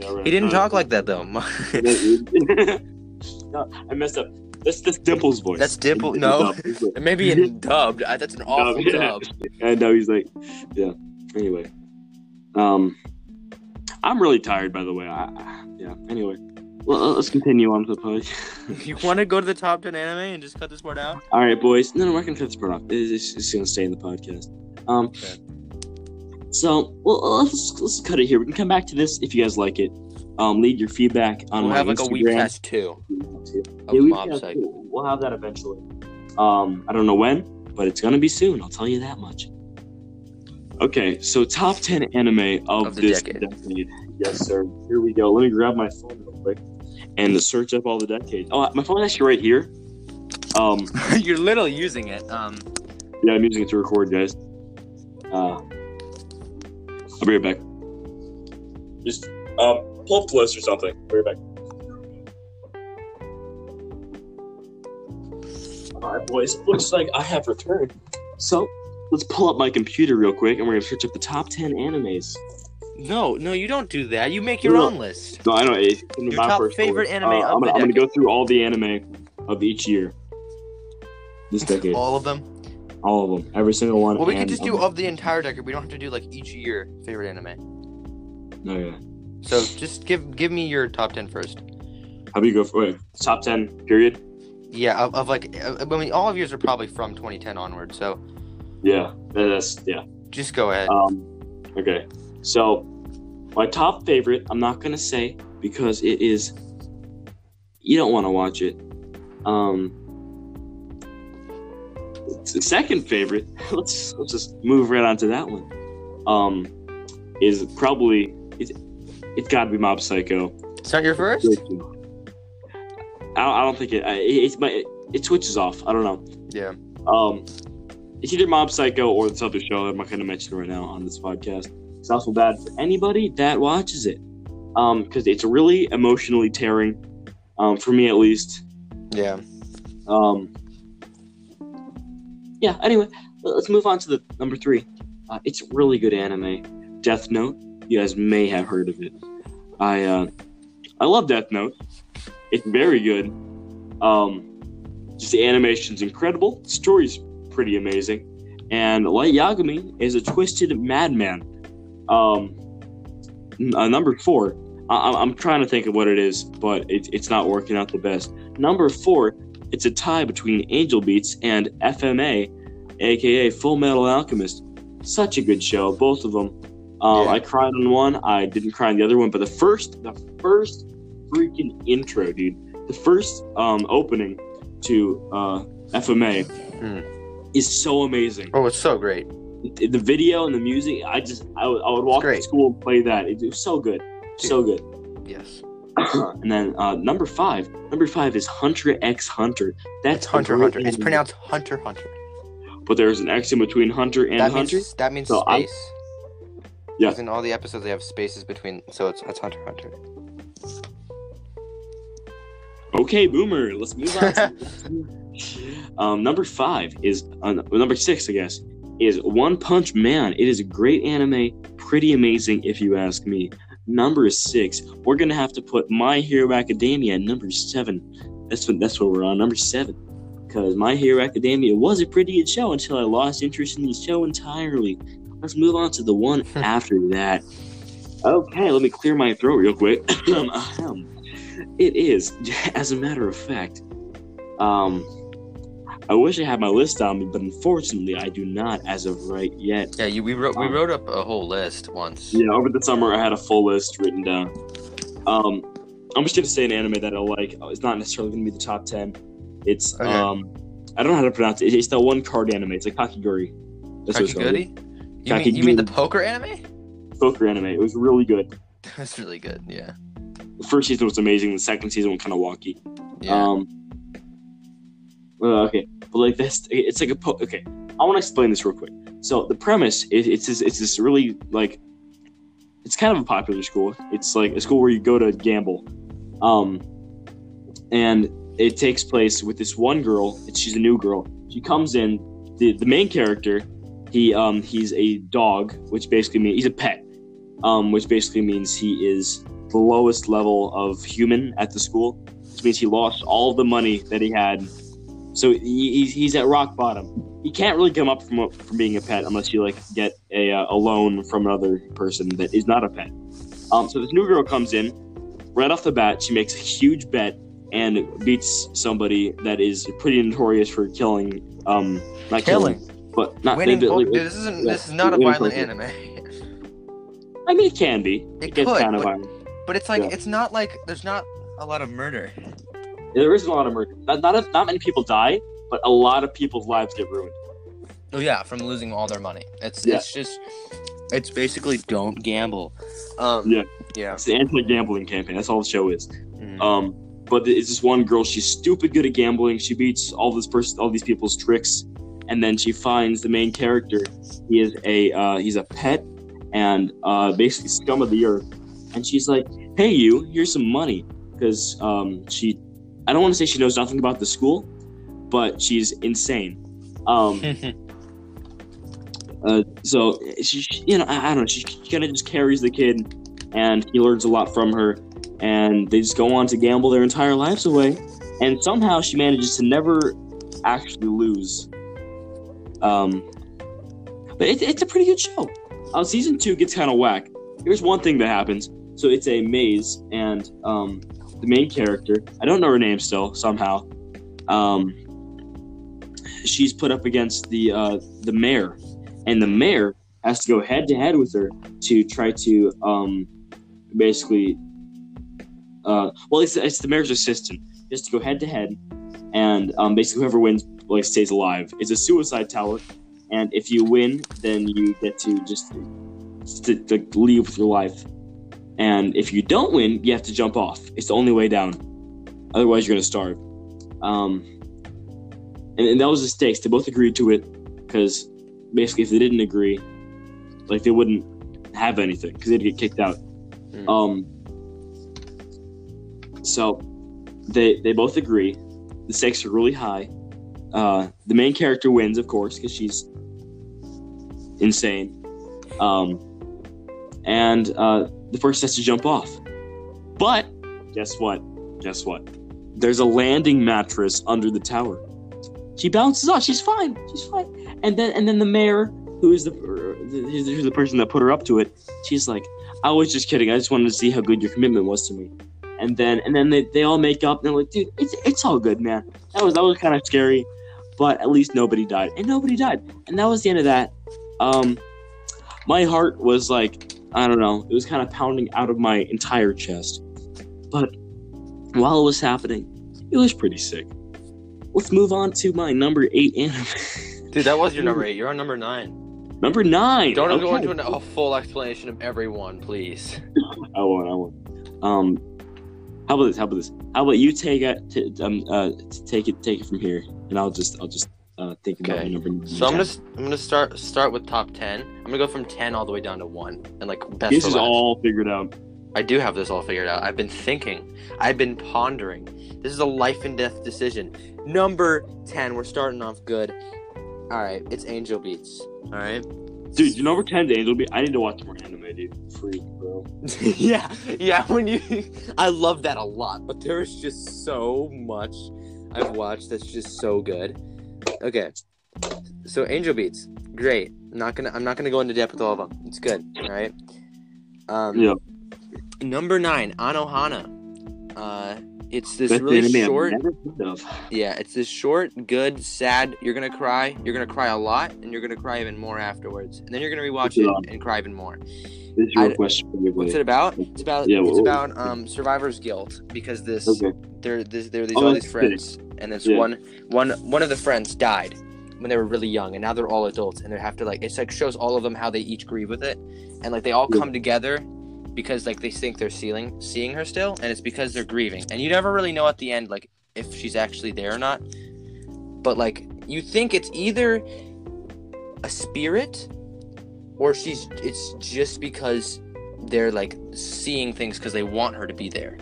Yeah, right. He didn't Uh, talk like that though. no, I messed up. That's that's Dimple's voice. That's Dimple- no. Like- Maybe in dubbed. I, that's an awful yeah. dub. I know he's like, yeah. Anyway, um, I'm really tired, by the way. I, I- yeah. Anyway, well, let's continue on to the podcast. You want to go to the top ten anime and just cut this part out? All right, boys. No, no, we're gonna cut this part off. It's, it's, it's gonna stay in the podcast. Um, Okay. so well, let's let's cut it here. We can come back to this if you guys like it. Um, leave your feedback on We'll my have like a week Instagram. past two of Yeah, we Mob can- Psycho. We'll have that eventually. Um, I don't know when, but it's gonna be soon. I'll tell you that much. Okay, so top ten anime of, Of this decade. decade. Yes, sir. Here we go. Let me grab my phone real quick and search up all the decades. Oh, my phone's actually right here. Um, You're literally using it. Um, yeah, I'm using it to record, guys. Uh, I'll be right back. Just um, pull up the list or something. I'll be right back. All right, boys. Looks like I have returned. So let's pull up my computer real quick, and we're gonna search up the top ten animes. no, no, you don't do that. You make your No. own list. No, I know. It's Your top favorite anime Uh, of I'm, gonna, I'm gonna go through all the anime of each year. This decade, all, All of them. All of them, every single one. Well, we could just do of the entire decade. We don't have to do like each year favorite anime. No, yeah. So just give give me your top 10 first. How do you go for wait, top ten? Period. Yeah, of, of like, uh, I mean, all of yours are probably from 2010 onward. So Yeah, that's yeah. just go ahead. Um, okay, so my top favorite, I'm not gonna say because it is. You don't want to watch it. Um, the second favorite, let's let's just move right on to that one. Um, is probably it's it's got to be Mob Psycho. it's not your first. I don't, I don't think it. I- It, it's my it, it switches off. I don't know. Yeah. Um, it's either Mob Psycho or this other show I'm not going to mention right now on this podcast. It's also bad for anybody that watches it, um, because it's really emotionally tearing, um, for me at least. Yeah. Um, yeah. Anyway, let- let's move on to the number three. Uh, it's really good anime, Death Note. You guys may have heard of it. I uh, I love Death Note. It's very good. Um, just the animation's incredible. The story's pretty amazing, and Light Yagami is a twisted madman. Um, uh, number four. I- I'm- I'm trying to think of what it is, but it, it's not working out the best. Number four, it's a tie between Angel Beats and FMA, aka Full Metal Alchemist. Such a good show, both of them. Um, Yeah. I cried on one, I didn't cry on the other one, but the first, the first freaking intro, dude, the first um, opening to uh, FMA Hmm. Is so amazing. Oh, it's so great. The the video and the music, I just, I would, walk to school and play that. It, was so good, so good. Yes. and then uh, number five, number five is Hunter x Hunter. That's Hunter Hunter. It's pronounced Hunter Hunter. but there's an X in between Hunter and that Hunter. means that means So I'm- space. Yeah. Because in all the episodes they have spaces between, so it's it's Hunter Hunter. Okay, boomer. Let's move on. to- um, number five is uh, number six, I guess, is One Punch Man. It is a great anime, pretty amazing if you ask me. Number six, we're gonna have to put My Hero Academia at number seven. That's what that's what we're on number seven, because My Hero Academia was a pretty good show until I lost interest in the show entirely. Let's move on to the one after that. Okay, let me clear my throat real quick. Ahem. It is, as a matter of fact. Um, I wish I had my list on me, but unfortunately, I do not as of right yet. Yeah, you, we wrote we Um, wrote up a whole list once. Yeah, over the summer, I had a full list written down. Um, I'm just gonna say an anime that I like. It's not necessarily gonna be the top ten. It's Okay. um, I don't know how to pronounce it. It's that one card anime. It's like Kakiguri. That's what. Kakiguri? You mean you mean the poker anime? Poker anime. It was really good. That's really good. Yeah. The first season was amazing. The second season was kind of wonky. Yeah. Um. Uh, okay, but like this, it's like a po- okay. I want to explain this real quick. So the premise is it's this, it's this really like it's kind of a popular school. It's like a school where you go to gamble, um, and it takes place with this one girl. She's a new girl. She comes in. the The main character, he um he's a dog, which basically means he's a pet, um, which basically means he is the lowest level of human at the school, which means he lost all the money that he had. So he, he's, he's at rock bottom. He can't really come up from from being a pet unless you like get a, uh, a loan from another person that is not a pet. Um, so this new girl comes in right off the bat. She makes a huge bet and beats somebody that is pretty notorious for killing. Um, not killing, but not Winning they- they- Dude, this isn't. yeah, This is not a violent poker. anime. I mean, it can be. It It, gets could, kind of but- violent. But it's like Yeah. it's not like there's not a lot of murder. There is a lot of murder. Not, not not many people die, but a lot of people's lives get ruined. Oh yeah, from losing all their money. It's Yeah. it's just it's basically don't gamble. Um, Yeah. Yeah. It's the anti-gambling campaign. That's all the show is. Mhm. Um, but it's this one girl. She's stupid good at gambling. She beats all this person, all these people's tricks, and then she finds the main character. He is a uh, he's a pet and uh, basically scum of the earth. And she's like, "Hey, you, here's some money," because um, she, I don't want to say she knows nothing about the school, but she's insane. Um, uh, so she, she- you know, I, I don't know. She, kind of just carries the kid, and he learns a lot from her. And they just go on to gamble their entire lives away, and somehow she manages to never actually lose. Um, but it, it's a pretty good show. Uh, season two gets kind of whack. here's one thing that happens. So it's a maze, and um, the main character, I don't know her name still somehow. Um, she's put up against the uh, the mayor, and the mayor has to go head to head with her to try to um, basically. Uh, well, it's, it's the mayor's assistant. Just to go head to head, and um, basically whoever wins like stays alive. It's a suicide tower, and if you win, then you get to just to, to leave with your life. And if you don't win, you have to jump off. It's the only way down. Otherwise, you're gonna starve. Um, and, and that was the stakes. They both agreed to it because basically, if they didn't agree, like they wouldn't have anything because they'd get kicked out. Hmm. Um, so they they both agree. The stakes are really high. Uh, the main character wins, of course, because she's insane. Um, and uh, the first has to jump off. But guess what? Guess what? There's a landing mattress under the tower. She bounces off. She's fine. She's fine. And then and then the mayor, who is the who's the- the person that put her up to it, she's like, "I was just kidding. I just wanted to see how good your commitment was to me." And then and then they, they all make up and they're like, "Dude, it's it's all good, man. That was that was kind of scary, but at least nobody died. And nobody died. And that was the end of that. Um, my heart was like, I don't know, it was kind of pounding out of my entire chest. But while it was happening, it was pretty sick. Let's move on to my number eight anime. Dude, that was your number eight. You're on number nine. number nine. Don't go into an, a full explanation of everyone, please. I won't. I won't. Um, how about this? How about this? How about you take it? T- um, uh, t- take it. Take it from here, and I'll just. I'll just uh Okay. number. So I'm gonna I'm gonna start start with top ten. I'm gonna go from ten all the way down to one, and like best This is last. all figured out. I do have this all figured out. I've been thinking. I've been pondering. This is a life and death decision. Number 10. We're starting off good. All right. It's Angel Beats. All right. Dude, your number 10 Angel Be I need to watch more anime, dude. Freak, bro. yeah. Yeah. When you. I love that a lot, but there's just so much I've watched that's just so good. Okay. So Angel Beats. Great. Not gonna. I'm not gonna go into depth with all of them. It's good. All right. Um, Yeah. Number nine, Anohana. Uh, it's this Best really short. Never heard of. Yeah, it's this short, good, sad. You're gonna cry. You're gonna cry a lot, and you're gonna cry even more afterwards. And then you're gonna rewatch Yeah. it and cry even more. This is your I- question for. What's it about? It's about Yeah, it's well- about um survivor's guilt because this Okay. there this there are these Oh, all these friends and this Yeah. one one one of the friends died when they were really young and now they're all adults and they have to like it's like shows all of them how they each grieve with it and like they all come together because like they think they're seeing seeing her still and it's because they're grieving and you never really know at the end like if she's actually there or not but like you think it's either a spirit or she's it's just because they're like seeing things because they want her to be there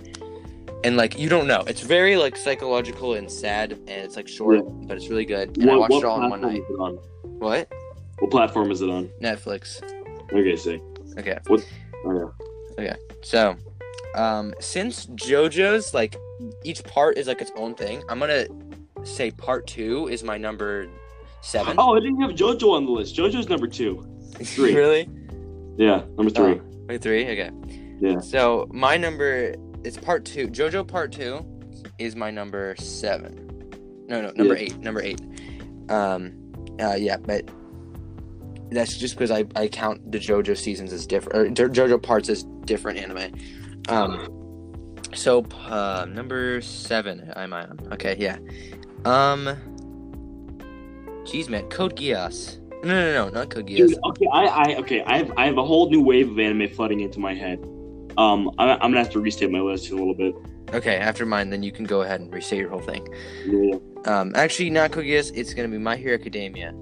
and like you don't know it's very like psychological and sad and it's like short Yeah. but it's really good and i watched it all in one night on? what What platform is it on? netflix Okay, say. okay Oh, yeah. so um since jojo's like each part is like its own thing i'm gonna say part two is my number seven. Oh, I didn't have JoJo on the list. JoJo's number two. three. really Yeah, number three. Oh, wait, three. Okay. Yeah. So my number it's part two. JoJo part two is my number seven. No, no, number Yeah. eight. Number eight. Um, uh, yeah, but that's just because I, I count the JoJo seasons as different or JoJo parts as different anime. Um, so uh, number seven, I'm on. Okay, yeah. Um, jeez, man, Code Geass. No, no, no, not Code Geass. Dude, okay, I, I, okay, I have, I have a whole new wave of anime flooding into my head. Um, I, I'm gonna have to restate my list in a little bit. Okay, after mine, then you can go ahead and restate your whole thing. Yeah. Um, actually, not Code Geass. It's gonna be My Hero Academia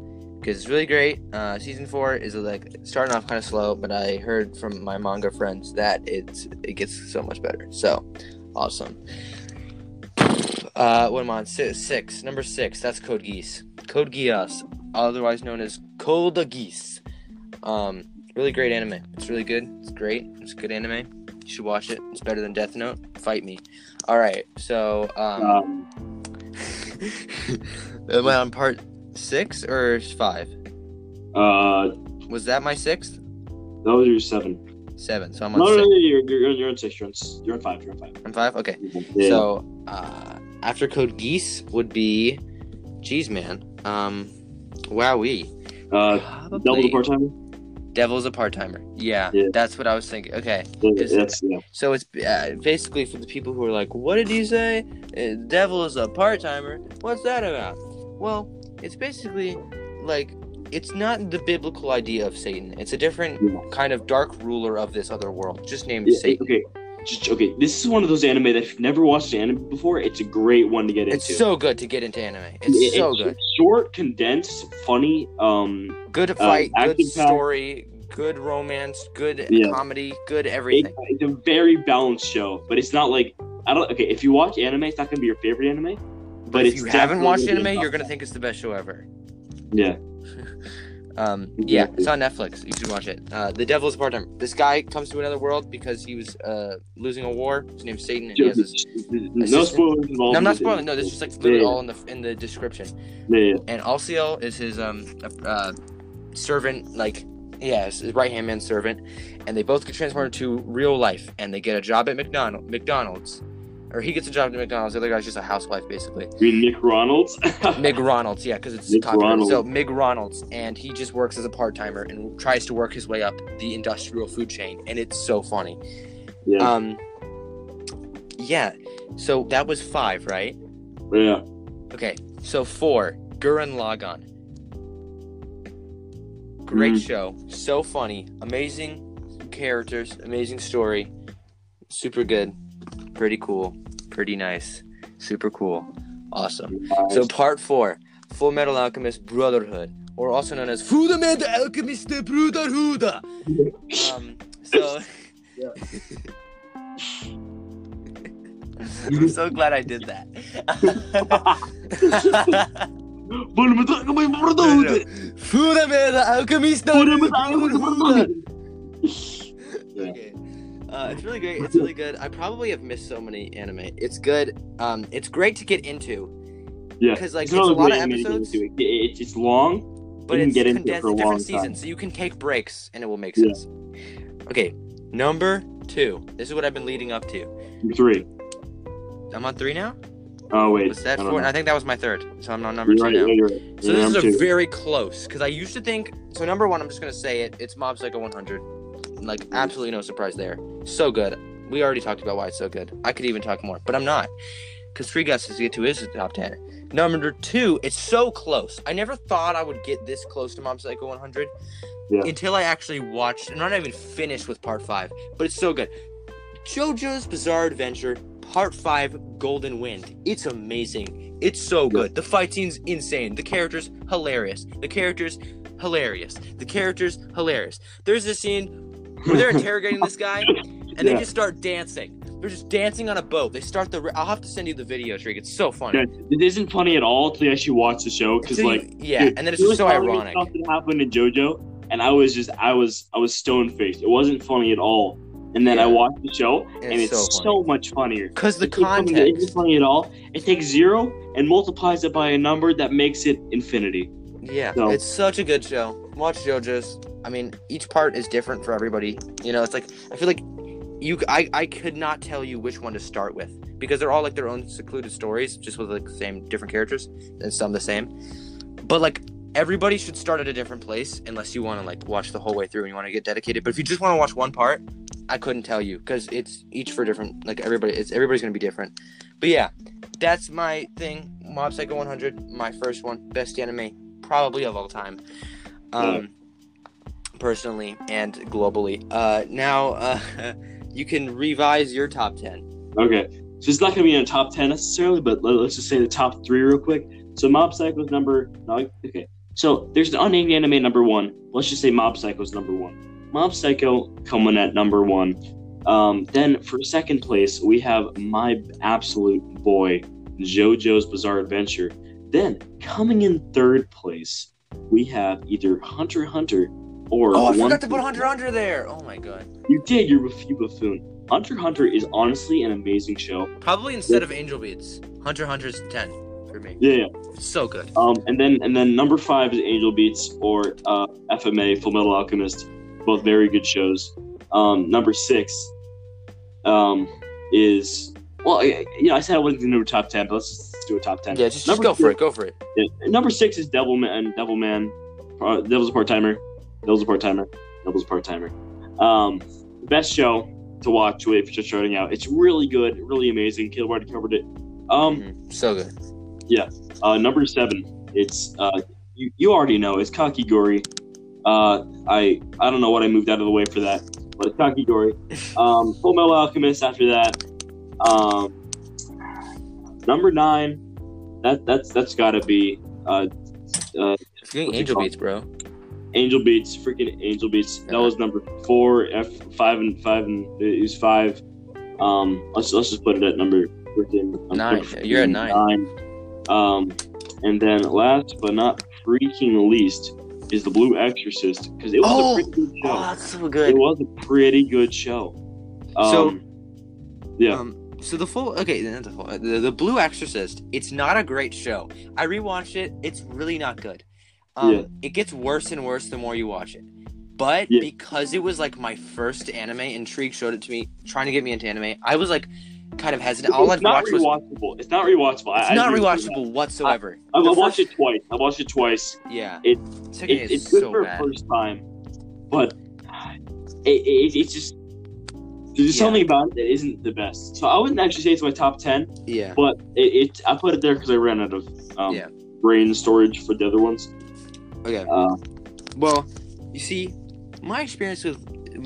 because it's really great. Uh, season four is like starting off kind of slow, but I heard from my manga friends that it's it gets so much better. So awesome. Uh, what am I on? Six, six. Number six. That's Code Geass. Code Geass, otherwise known as Code Geass. Um, really great anime. It's really good. It's great. It's a good anime. You should watch it. It's better than Death Note. Fight me. All right. So um. Um, Am I on part six or five? uh, Was that my sixth? that was your seven. seven. So I'm on No, no, six. no, you're, you're, you're on six. You're on, you're on five. You're on five. I'm five. Okay. Yeah. So uh, after Code Geass would be, geez, man. Um, wowee. uh, double the part timer. Devil's a part timer. Yeah, Yeah. that's what I was thinking. Okay. Is it- That's yeah. So it's uh, basically for the people who are like, "What did he say? Uh, devil is a part timer. What's that about?" Well, it's basically like it's not the biblical idea of Satan. It's a different Yeah. kind of dark ruler of this other world, just named Satan. Okay. Just, okay. This is one of those anime that if you've never watched anime before, it's a great one to get It's into. It's so good to get into anime. It's It- so good. Short, condensed, funny. Um, Good fight, good action pack. story, good romance, good Yeah. comedy, good it, everything. it's a very balanced show, but it's not like I don't. Okay, if you watch anime, it's not gonna be your favorite anime. But, But if it's you haven't watched anime, you're gonna think it's the best show ever. Yeah. Um, yeah, it's on Netflix. You should watch it. Uh, the Devil's a part-timer. This guy comes to another world because he was uh, losing a war. His name's Satan, and he has this. no spoilers involved. No, I'm not spoiling. No, this is just like literally Yeah. all in the in the description. Yeah, yeah. And Alciel is his um uh, servant, like yeah, his right hand man servant, and they both get transported to real life, and they get a job at McDonald McDonald's, or he gets a job at McDonald's. The other guy's just a housewife, basically. You mean Nick Ronalds? Mig Ronalds, yeah, because it's. Ronalds. So Mig Ronalds, and he just works as a part timer and tries to work his way up the industrial food chain, and it's so funny. yeah. Um, yeah. So that was five, right? yeah. Okay. So four, Gurren Lagann. Great Mm. show, so funny, amazing characters, amazing story, super good, pretty cool, pretty nice, super cool, awesome. So part four, Full Metal Alchemist Brotherhood, or also known as Full Metal Alchemist Brotherhood. Um, so I'm so glad I did that. Full Metal Alchemist Brotherhood. Yeah. Okay. Uh, it's really great. It's really good. I probably have missed so many anime. It's good. Um, it's great to get into Yeah. because like It's it's, a lot of great anime to get episodes, into. It- It's long. but you can it's get into it for a different long time. seasons, so you can take breaks and it will make Yeah. sense. Okay, number two. This is what I've been leading up to. Three. I'm on three now. Oh wait. Was that I four? know. I think that was my third. So I'm on number You're two right, now. right. So You're this is a two. very close because I used to think. So number one, I'm just gonna say it. It's Mob Psycho 100. Like absolutely no surprise there. So good. We already talked about why it's so good. I could even talk more, but I'm not. Because Three Guesses to Get To is the top ten. Number two, it's so close. I never thought I would get this close to Mob Psycho 100 Yeah. until I actually watched. and I'm not even finished with part five, but it's so good. JoJo's Bizarre Adventure Part 5 Golden Wind. It's amazing. It's so good. The fight scene's insane. The characters hilarious. The characters hilarious. The characters hilarious. There's a scene where they're interrogating this guy and they just start dancing. They're just dancing on a boat. They start the I'll have to send you the video, Trig. It's so funny. Yeah, it isn't funny at all until you actually watch the show because you- like yeah, dude, and then it's just so ironic. Something happened in JoJo, and I was just I was I was stone faced. It wasn't funny at all. And then I watched the show, And and, it's so so, much funnier. Because the It context. isn't funny at all. It takes zero and multiplies it by a number that makes it infinity. Yeah, So- it's such a good show. Watch JoJo's. I mean, each part is different for everybody. You know, it's like I feel like you. I I could not tell you which one to start with because they're all like their own secluded stories, just with like the same different characters and some the same. But like everybody should start at a different place unless you want to like watch the whole way through and you want to get dedicated. But if you just want to watch one part, I couldn't tell you because it's each for different. Like everybody, it's everybody's gonna be different. But yeah, that's my thing. Mob Psycho 100, my first one, best anime probably of all time. Um, personally and globally. Uh, now uh, you can revise your top 10. Okay, so it's not gonna be in a top ten necessarily, but let, us just say the top three real quick. So Mob Psycho's number. Okay, so there's an unnamed anime number one. Let's just say Mob Psycho's number one. Mob Psycho coming at number one. Um, then for second place we have my absolute boy JoJo's Bizarre Adventure. Then coming in third place we have either Hunter Hunter or Oh, I forgot to put Hunter Hunter there. Oh my god. You did, you buff- you buffoon. Hunter Hunter is honestly an amazing show. Probably instead of Angel Beats, Hunter x Hunter's 10 for me. Yeah, yeah. It's so good. Um, and then and then number five is Angel Beats or uh, FMA Full Metal Alchemist, both very good shows. Um, number six um, is well, I- you know, I said I wasn't going to do a top ten, but let's just do a top ten. Yeah, just, just go for it. Go for it. Yeah, number six is Devilman. Devilman. Uh, Devil's a part timer. Devil's a part timer. Devil's a part timer. Um, best show to watch if you're just starting out. It's really good, really amazing. Caleb already covered it. Um, Mhm. So good. Yeah. Uh, number seven. It's uh, you, you already know. It's Kakigori. Uh, I I don't know what I moved out of the way for that, but it's Kakigori. Um, Full Metal Alchemist. After that, um, number nine. That that's that's got to be uh, uh, Angel? Beats, bro. Angel Beats, freaking Angel Beats. That was number four. F five and five and it was five. Um, let's let's just put it at number freaking um, Nine. You're at freaking nine. Um, and then last but not freaking least is the Blue Exorcist because it was Oh! a pretty good show. Oh, that's so good. it was a pretty good show. Um, So- yeah, Um, so the full okay, the, full, the the Blue Exorcist. It's not a great show. I rewatched it. It's really not good. Um, Yeah. it gets worse and worse the more you watch it. But Yeah. because it was like my first anime, Intrigue showed it to me, trying to get me into anime. I was like kind of hesitant. All it's I'd not watch was rewatchable. It's not rewatchable. It's I not you. rewatchable whatsoever. I, I The watched first- it twice. I watched it twice. Yeah, It- It, it's good so for bad. first time, but it, it, it's just there's Yeah. something about it that isn't the best. So I wouldn't actually say it's my top ten, Yeah, but it, it I put it there because I ran out of um, Yeah. brain storage for the other ones. okay. Uh, Well, you see, my experience with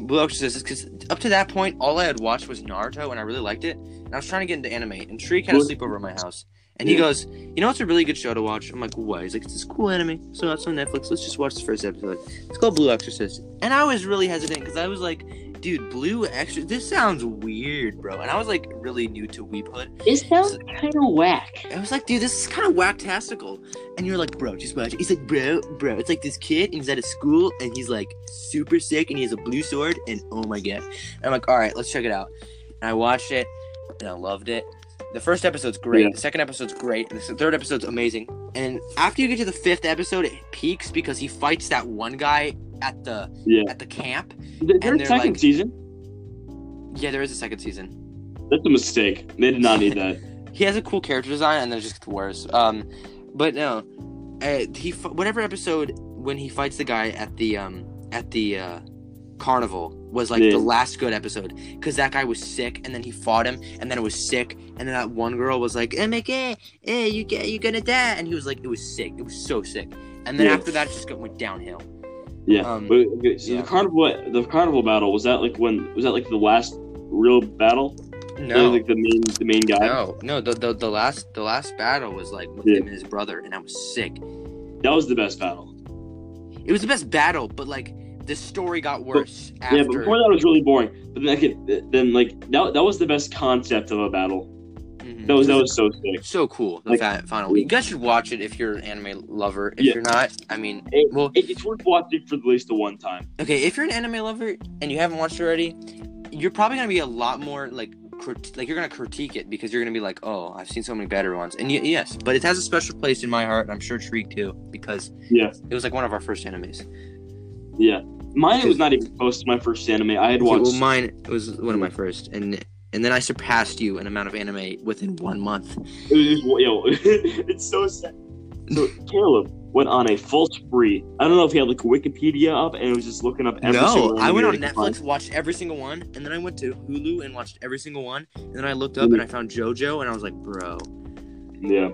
Blue Exorcist is because up to that point, all I had watched was Naruto, and I really liked it. And I was trying to get into anime, and had a What? sleepover at my house. And he goes, You know it's a really good show to watch? I'm like, What? He's like, It's this cool anime. So it's on Netflix. Let's just watch the first episode. It's called Blue Exorcist. And I was really hesitant because I was like, Dude, Blue Exorcist, this sounds weird, bro. And I was like really new to Weephood. This sounds kind of whack. I was like, dude, this is kind of whacktastical. And you're like, bro, just watch. He's like, bro, bro, it's like this kid, and he's at a school, and he's like super sick, and he has a blue sword, and oh my god. And I'm like, all right, let's check it out. And I watched it, and I loved it. The first episode's great. Yeah. The second episode's great. The third episode's amazing. And after you get to the fifth episode, it peaks because he fights that one guy at the Yeah, at the camp. Th- And their they're second like- season. Yeah, there is a second season. That's a mistake. They did not need that. he has a cool character design, and then it just gets worse. Um, but no, uh, he whatever episode when he fights the guy at the um at the uh, carnival was like Yeah. the last good episode because that guy was sick, and then he fought him, and then it was sick, and then that one girl was like, "MK, eh, you get you gonna die," and he was like, it was sick, it was so sick, and then Yeah. after that, it just went downhill. Yeah. Um, but, okay, so yeah. the carnival, the carnival battle was that like when was that like the last real battle? No. was, like the main the main guy. No, no, the, the the last the last battle was like with Yeah. him and his brother, and I was sick. That was the best battle. It was the best battle, but like the story got worse after. Yeah, but before that was really boring. But then, like, then like that, that was the best concept of a battle. Mhm. That was that was so sick. so cool. The Like- final week. You guys should watch it if you're an anime lover. If Yeah. you're not, I mean, It- well, It, it's worth watching for at least the one time. okay. If you're an anime lover and you haven't watched it already, you're probably gonna be a lot more like. crit- Like you're gonna critique it because you're gonna be like, "Oh, I've seen so many better ones," and y- yes, but it has a special place in my heart. and I'm sure Shriek too because Yeah. it was like one of our first animes. Yeah, mine was not even close to my first anime. I had watched. well, mine was one of my first, and and then I surpassed you in amount of anime within one month. It was just, yo, it's so sad. So Caleb went on a full spree. I don't know if he had like Wikipedia up and was just looking up every no, I went on anime he could Netflix, watched every single one, and then I went to Hulu and watched every single one, and then I looked up and I found JoJo, and I was like, bro. Yeah,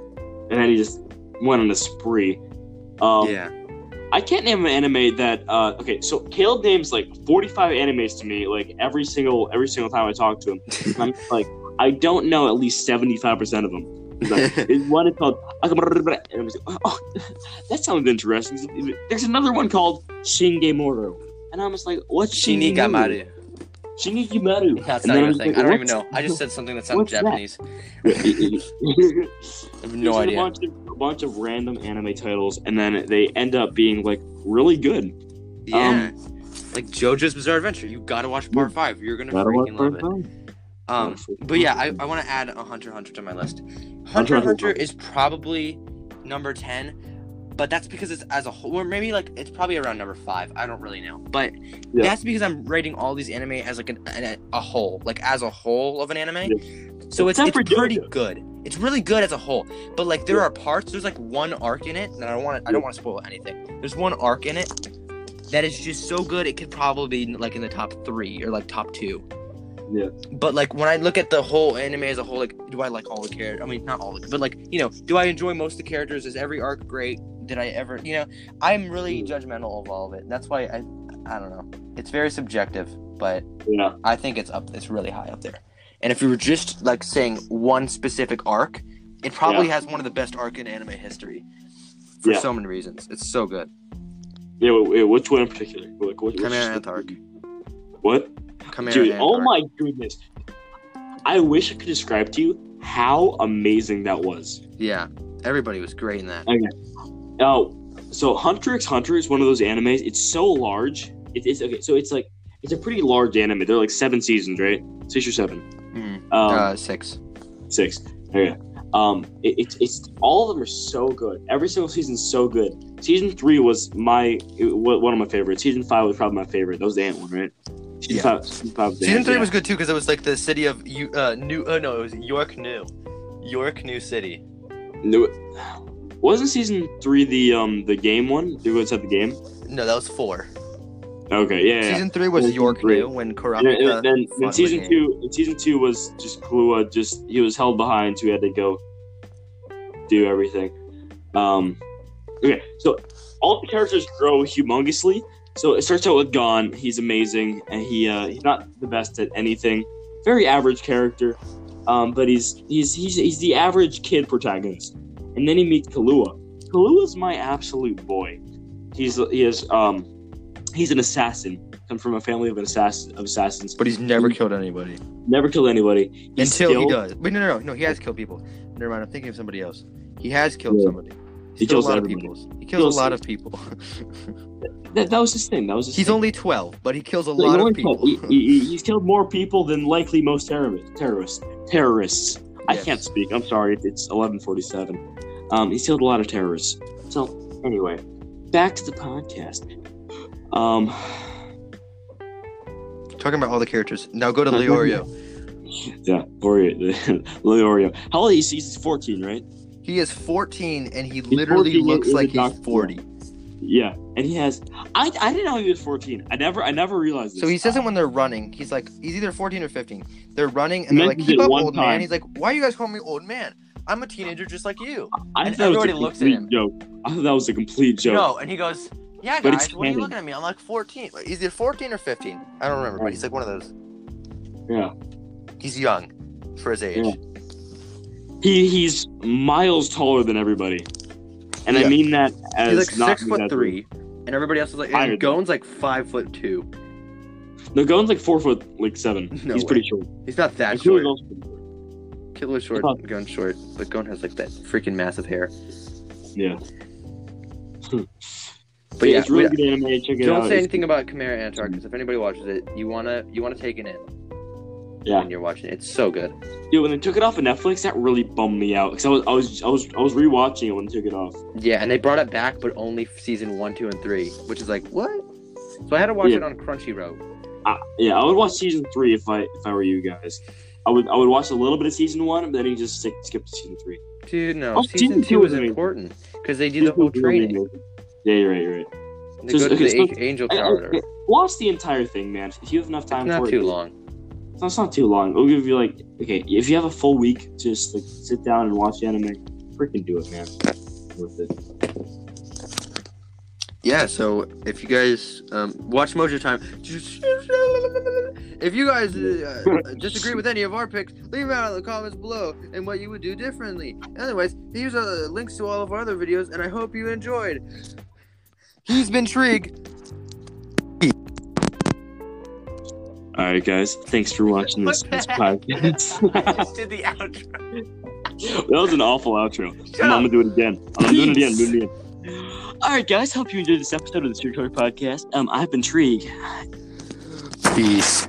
and then he just went on a spree. Um, yeah, I can't name an anime that. Uh, okay, so Caleb names like forty-five animes to me, like every single every single time I talk to him. And I'm like, I don't know at least seventy-five percent of them. Like, one is called and I was like, oh, that sounds interesting. There's another one called Shingemoro, and I was like, what's Shinigamaru. Shinigamaru. That's And not even I a thing. like, I don't even know. I just said something that sounded what's that? Japanese. I have no a idea. bunch, of, a bunch of random anime titles, and then they end up being like really good. Yeah, like JoJo's Bizarre Adventure. You gotta watch part five. You're gonna freaking love it. Um, but yeah, I, I want to add a Hunter x Hunter to my list. Hunter Hunter Hunter is probably number ten. But that's because it's as a whole, or maybe like it's probably around number five. I don't really know, but Yeah. that's because I'm rating all these anime as like an, an, a whole, like as a whole of an anime. So it's, Except it's pretty good. It's really good as a whole, but like there Yeah. are parts. There's like one arc in it, and I don't want to. I don't want to spoil anything. There's one arc in it that is just so good. It could probably be like in the top three or like top two. Yeah. But like when I look at the whole anime as a whole, like do I like all the characters? I mean, not all, the, but like you know, do I enjoy most of the characters? Is every arc great? Did I ever? You know, I'm really hmm. judgmental of all of it. That's why I, I don't know. It's very subjective, but Yeah. I think it's up. It's really high up there. And if you were just like saying one specific arc, it probably has one of the best arc in anime history for Yeah. so many reasons. It's so good. Yeah. Wait, wait, which one in particular? Like, what, Chimera which- Ant arc. What? Chimera Dude, Ant oh arc. my goodness. I wish I could describe to you how amazing that was. Yeah, everybody was great in that. Oh, so Hunter x Hunter is one of those animes. It's so large. It, it's okay. So it's like it's a pretty large anime. They're like seven seasons, right? Six or seven. Mhm. Um, uh, six. six. Okay. Um, it, it's it's all of them are so good. Every single season's so good. Season three was my it, one of my favorites. Season five was probably my favorite. That was the ant one, right? Season Yeah. five. Season five. Was the Season ant, three yeah. was good too because it was like the city of you, uh, New. Uh, no, it was York New, York New City. No, wasn't season three the um the game one? Did we at the game? No, that was four. Okay, yeah. yeah. Season three was Season York three. New when And Kurapika. then, then, then season two, and season two was just Killua. Just he was held behind, so he had to go do everything. Um, okay, so all the characters grow humongously. So it starts out with Gon. He's amazing, and he uh, he's not the best at anything. Very average character, um, but he's he's he's he's the average kid protagonist. And then he meets Killua. Killua's my absolute boy. He's he is um he's an assassin. Come from a family of an assassin of assassins. but he's never killed anybody Never killed anybody. He's until he does. Wait, no, no, no, no. He has killed people. Never mind. I'm thinking of somebody else. He has killed Yeah. somebody. He He's kills a lot everybody. of people. He kills Kills- a lot of people. That, that was his thing. That was his he's thing. only 12, but he kills a He's lot of people. he- he- he's killed more people than likely most terrorists. Terrorists. Terrorists. I can't speak. I'm sorry. It's 11:47. Um, he's killed a lot of terrorists. So anyway, back to the podcast. Um, Talking about all the characters. Now go to Leorio. yeah, Oreo, Leorio. How old is he? He's 14, right? He is 14 and he literally looks like he's doctor. 40. Yeah, and he has. I, I didn't know he was 14. I never I never realized this. So he says it when they're running. He's like, he's either 14 or 15. They're running and they're like, keep up, old time. man. He's like, why are you guys calling me old man? I'm a teenager just like you. I and thought it was a everybody looks at complete him. joke. I thought that was a complete joke. No, and he goes, yeah, But guys, what are you looking at me? I'm like 14. Like, Either 14 or 15. I don't remember, but he's like one of those. Yeah. He's young for his age. Yeah. He he's miles taller than everybody, and I mean that as He's like not six being foot that three, and everybody else is like, Higher and than- Gon's like five foot two. big. No, Gon's like four foot like seven. No he's way. pretty short. He's not that And short. also pretty short. Killua's short, thought- Gon's short, but Gon has like that freaking massive hair. Yeah. But yeah, it's really we- good anime. Check it Don't out. say It's- anything about Chimera Ant because if anybody watches it, you wanna you wanna take it in Yeah. when you're watching it. It's so good. Dude, when they took it off of Netflix, that really bummed me out because I was I was I was I was rewatching it when they took it off. Yeah, and they brought it back, but only season one, two, and three, which is like what? So I had to watch Yeah. it on Crunchyroll. I, yeah, I would watch season three if I if I were you guys. I would I would watch a little bit of season one, but then you just stick, skip to season three. Dude, no, Oh, season, season two two was was amazing. important because they do Season the whole training. Yeah, you're right. You're right. They So- go to okay, the so- Angel I- I- Tower. Watch the entire thing, man. If you have enough time It's not for too it, long. It's not too long. We'll give you like okay, if you have a full week, just like sit down and watch anime. Freaking do it, man. Worth it. Yeah, so if you guys um, watch Mojo Time, if you guys uh, disagree with any of our picks, leave it out in the comments below and what you would do differently. Anyways, here's uh, links to all of our other videos, and I hope you enjoyed. He's been Trig. All right, guys. Thanks for watching this, this the heck? podcast. did the outro. that was an awful outro. Shut I'm, gonna do it again. I'm doing it again. Peace. Doing it again. All right, guys. Hope you enjoyed this episode of the Street Color Podcast. Um, I've been Trig. Peace.